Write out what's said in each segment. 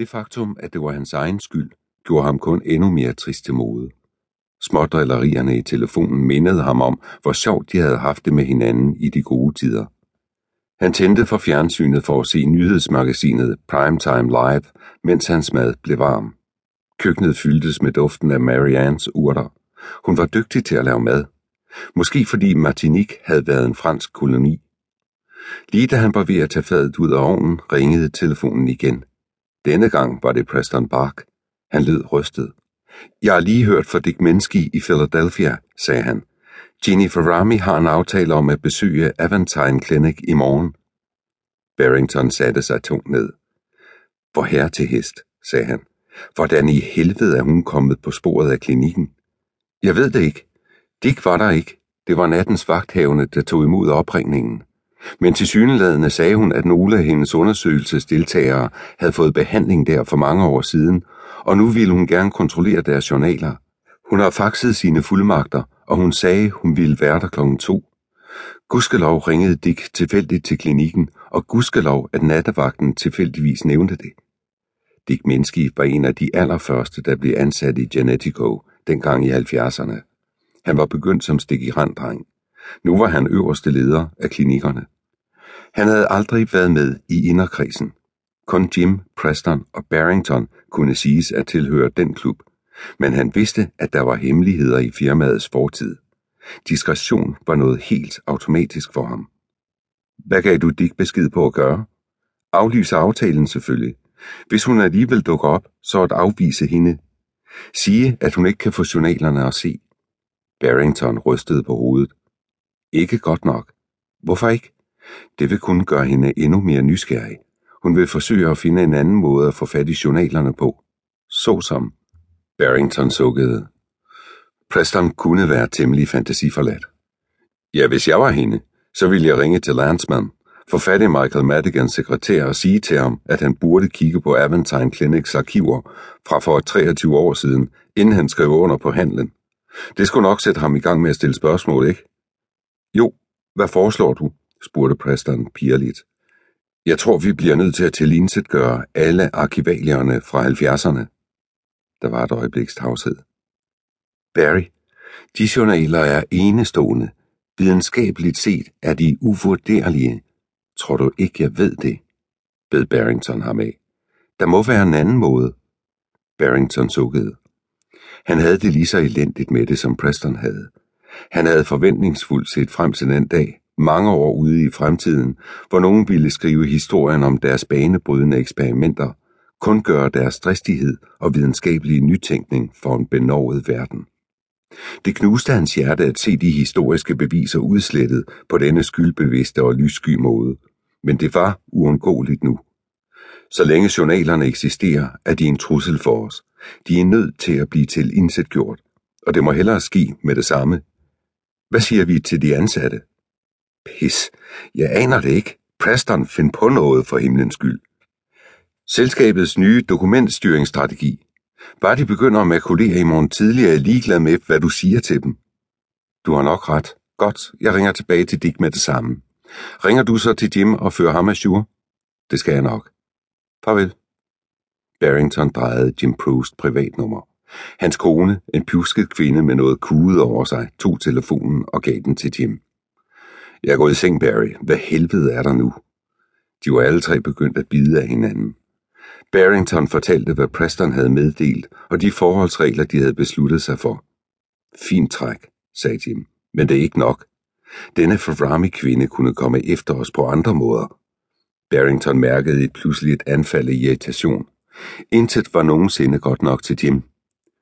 Det faktum, at det var hans egen skyld, gjorde ham kun endnu mere trist til mode. Smådrillerierne i telefonen mindede ham om, hvor sjovt de havde haft det med hinanden i de gode tider. Han tændte for fjernsynet for at se nyhedsmagasinet Primetime Live, mens hans mad blev varm. Køkkenet fyldtes med duften af Mariannes urter. Hun var dygtig til at lave mad. Måske fordi Martinique havde været en fransk koloni. Lige da han var ved at tage fadet ud af ovnen, ringede telefonen igen. Denne gang var det Preston Bark. Han lød rystet. Jeg har lige hørt fra Dick Minsky i Philadelphia, sagde han. Ginny Ferrami har en aftale om at besøge Aventine Clinic i morgen. Barrington satte sig tungt ned. Hvor her til hest, sagde han. Hvordan i helvede er hun kommet på sporet af klinikken? Jeg ved det ikke. Dick var der ikke. Det var nattens vagthavende, der tog imod opringningen. Men til syneladende sagde hun, at nogle af hendes undersøgelsesdeltagere havde fået behandling der for mange år siden, og nu ville hun gerne kontrollere deres journaler. Hun har faxet sine fuldmagter, og hun sagde, hun ville være der klokken to. Gudskelov ringede Dick tilfældigt til klinikken, og gudskelov, at nattevagten tilfældigvis nævnte det. Dick Minsky var en af de allerførste, der blev ansat i Genetico, dengang i 70'erne. Han var begyndt som stikiranddreng. Nu var han øverste leder af klinikkerne. Han havde aldrig været med i inderkredsen. Kun Jim, Preston og Barrington kunne siges at tilhøre den klub, men han vidste, at der var hemmeligheder i firmaets fortid. Diskretion var noget helt automatisk for ham. Hvad gav du Dick besked på at gøre? Aflyse aftalen selvfølgelig. Hvis hun alligevel dukker op, så at afvise hende. Sige, at hun ikke kan få journalerne at se. Barrington rystede på hovedet. Ikke godt nok. Hvorfor ikke? Det vil kun gøre hende endnu mere nysgerrig. Hun vil forsøge at finde en anden måde at få fat i journalerne på. Såsom. Barrington sukkede. Preston kunne være temmelig fantasiforladt. Ja, hvis jeg var hende, så ville jeg ringe til Landsman, få fat i Michael Madigans sekretær og sige til ham, at han burde kigge på Aventine Clinics arkiver fra for 23 år siden, inden han skrev under på handlen. Det skulle nok sætte ham i gang med at stille spørgsmål, ikke? Jo, hvad foreslår du? spurgte Preston pigerligt. Jeg tror, vi bliver nødt til at tilintetgøre alle arkivalierne fra 70'erne. Der var et øjebliks tavshed. Barry, de journaler er enestående. Videnskabeligt set er de uvurderlige. Tror du ikke, jeg ved det? bed Barrington ham af. Der må være en anden måde. Barrington sukkede. Han havde det lige så elendigt med det, som Preston havde. Han havde forventningsfuldt set frem til den dag, mange år ude i fremtiden, hvor nogen ville skrive historien om deres banebrydende eksperimenter, kun gøre deres dristighed og videnskabelige nytænkning for en benovet verden. Det knuste hans hjerte at se de historiske beviser udslettet på denne skyldbevidste og lyssky måde, men det var uundgåeligt nu. Så længe journalerne eksisterer, er de en trussel for os. De er nødt til at blive til indsætgjort, og det må hellere ske med det samme. Hvad siger vi til de ansatte? Pis, jeg aner det ikke. Preston, find på noget for himlens skyld. Selskabets nye dokumentstyringsstrategi. Bare de begynder at makulere i morgen tidligere, er ligeglad med, hvad du siger til dem. Du har nok ret. Godt, jeg ringer tilbage til Dick med det samme. Ringer du så til Jim og fører ham ajour? Det skal jeg nok. Farvel. Barrington drejede Jim Proust privatnummer. Hans kone, en pjusket kvinde med noget kuget over sig, tog telefonen og gav den til Jim. Jeg er gået i seng, Barry. Hvad helvede er der nu? De var alle tre begyndt at bide af hinanden. Barrington fortalte, hvad Preston havde meddelt, og de forholdsregler, de havde besluttet sig for. Fint træk, sagde Jim, men det er ikke nok. Denne Ferrami-kvinde kunne komme efter os på andre måder. Barrington mærkede et pludseligt anfald af irritation. Intet var nogensinde godt nok til Jim.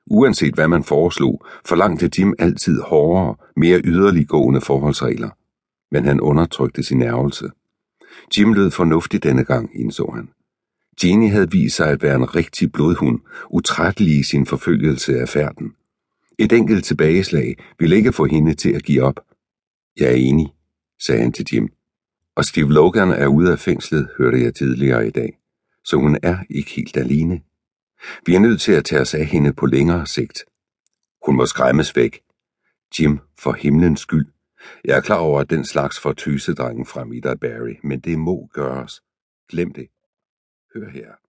Uanset hvad man foreslog, forlangte Jim altid hårdere, mere yderliggående forholdsregler. Men han undertrykte sin ærgelse. Jim lød fornuftig denne gang, indså han. Jenny havde vist sig at være en rigtig blodhund, utrættelig i sin forfølgelse af færden. Et enkelt tilbageslag ville ikke få hende til at give op. Jeg er enig, sagde han til Jim. Og Steve Logan er ude af fængslet, hørte jeg tidligere i dag. Så hun er ikke helt alene. Vi er nødt til at tage os af hende på længere sigt. Hun må skræmmes væk. Jim, for himlens skyld. Jeg er klar over, at den slags får tysedrengen frem i dig, Barry, men det må gøres. Glem det. Hør her.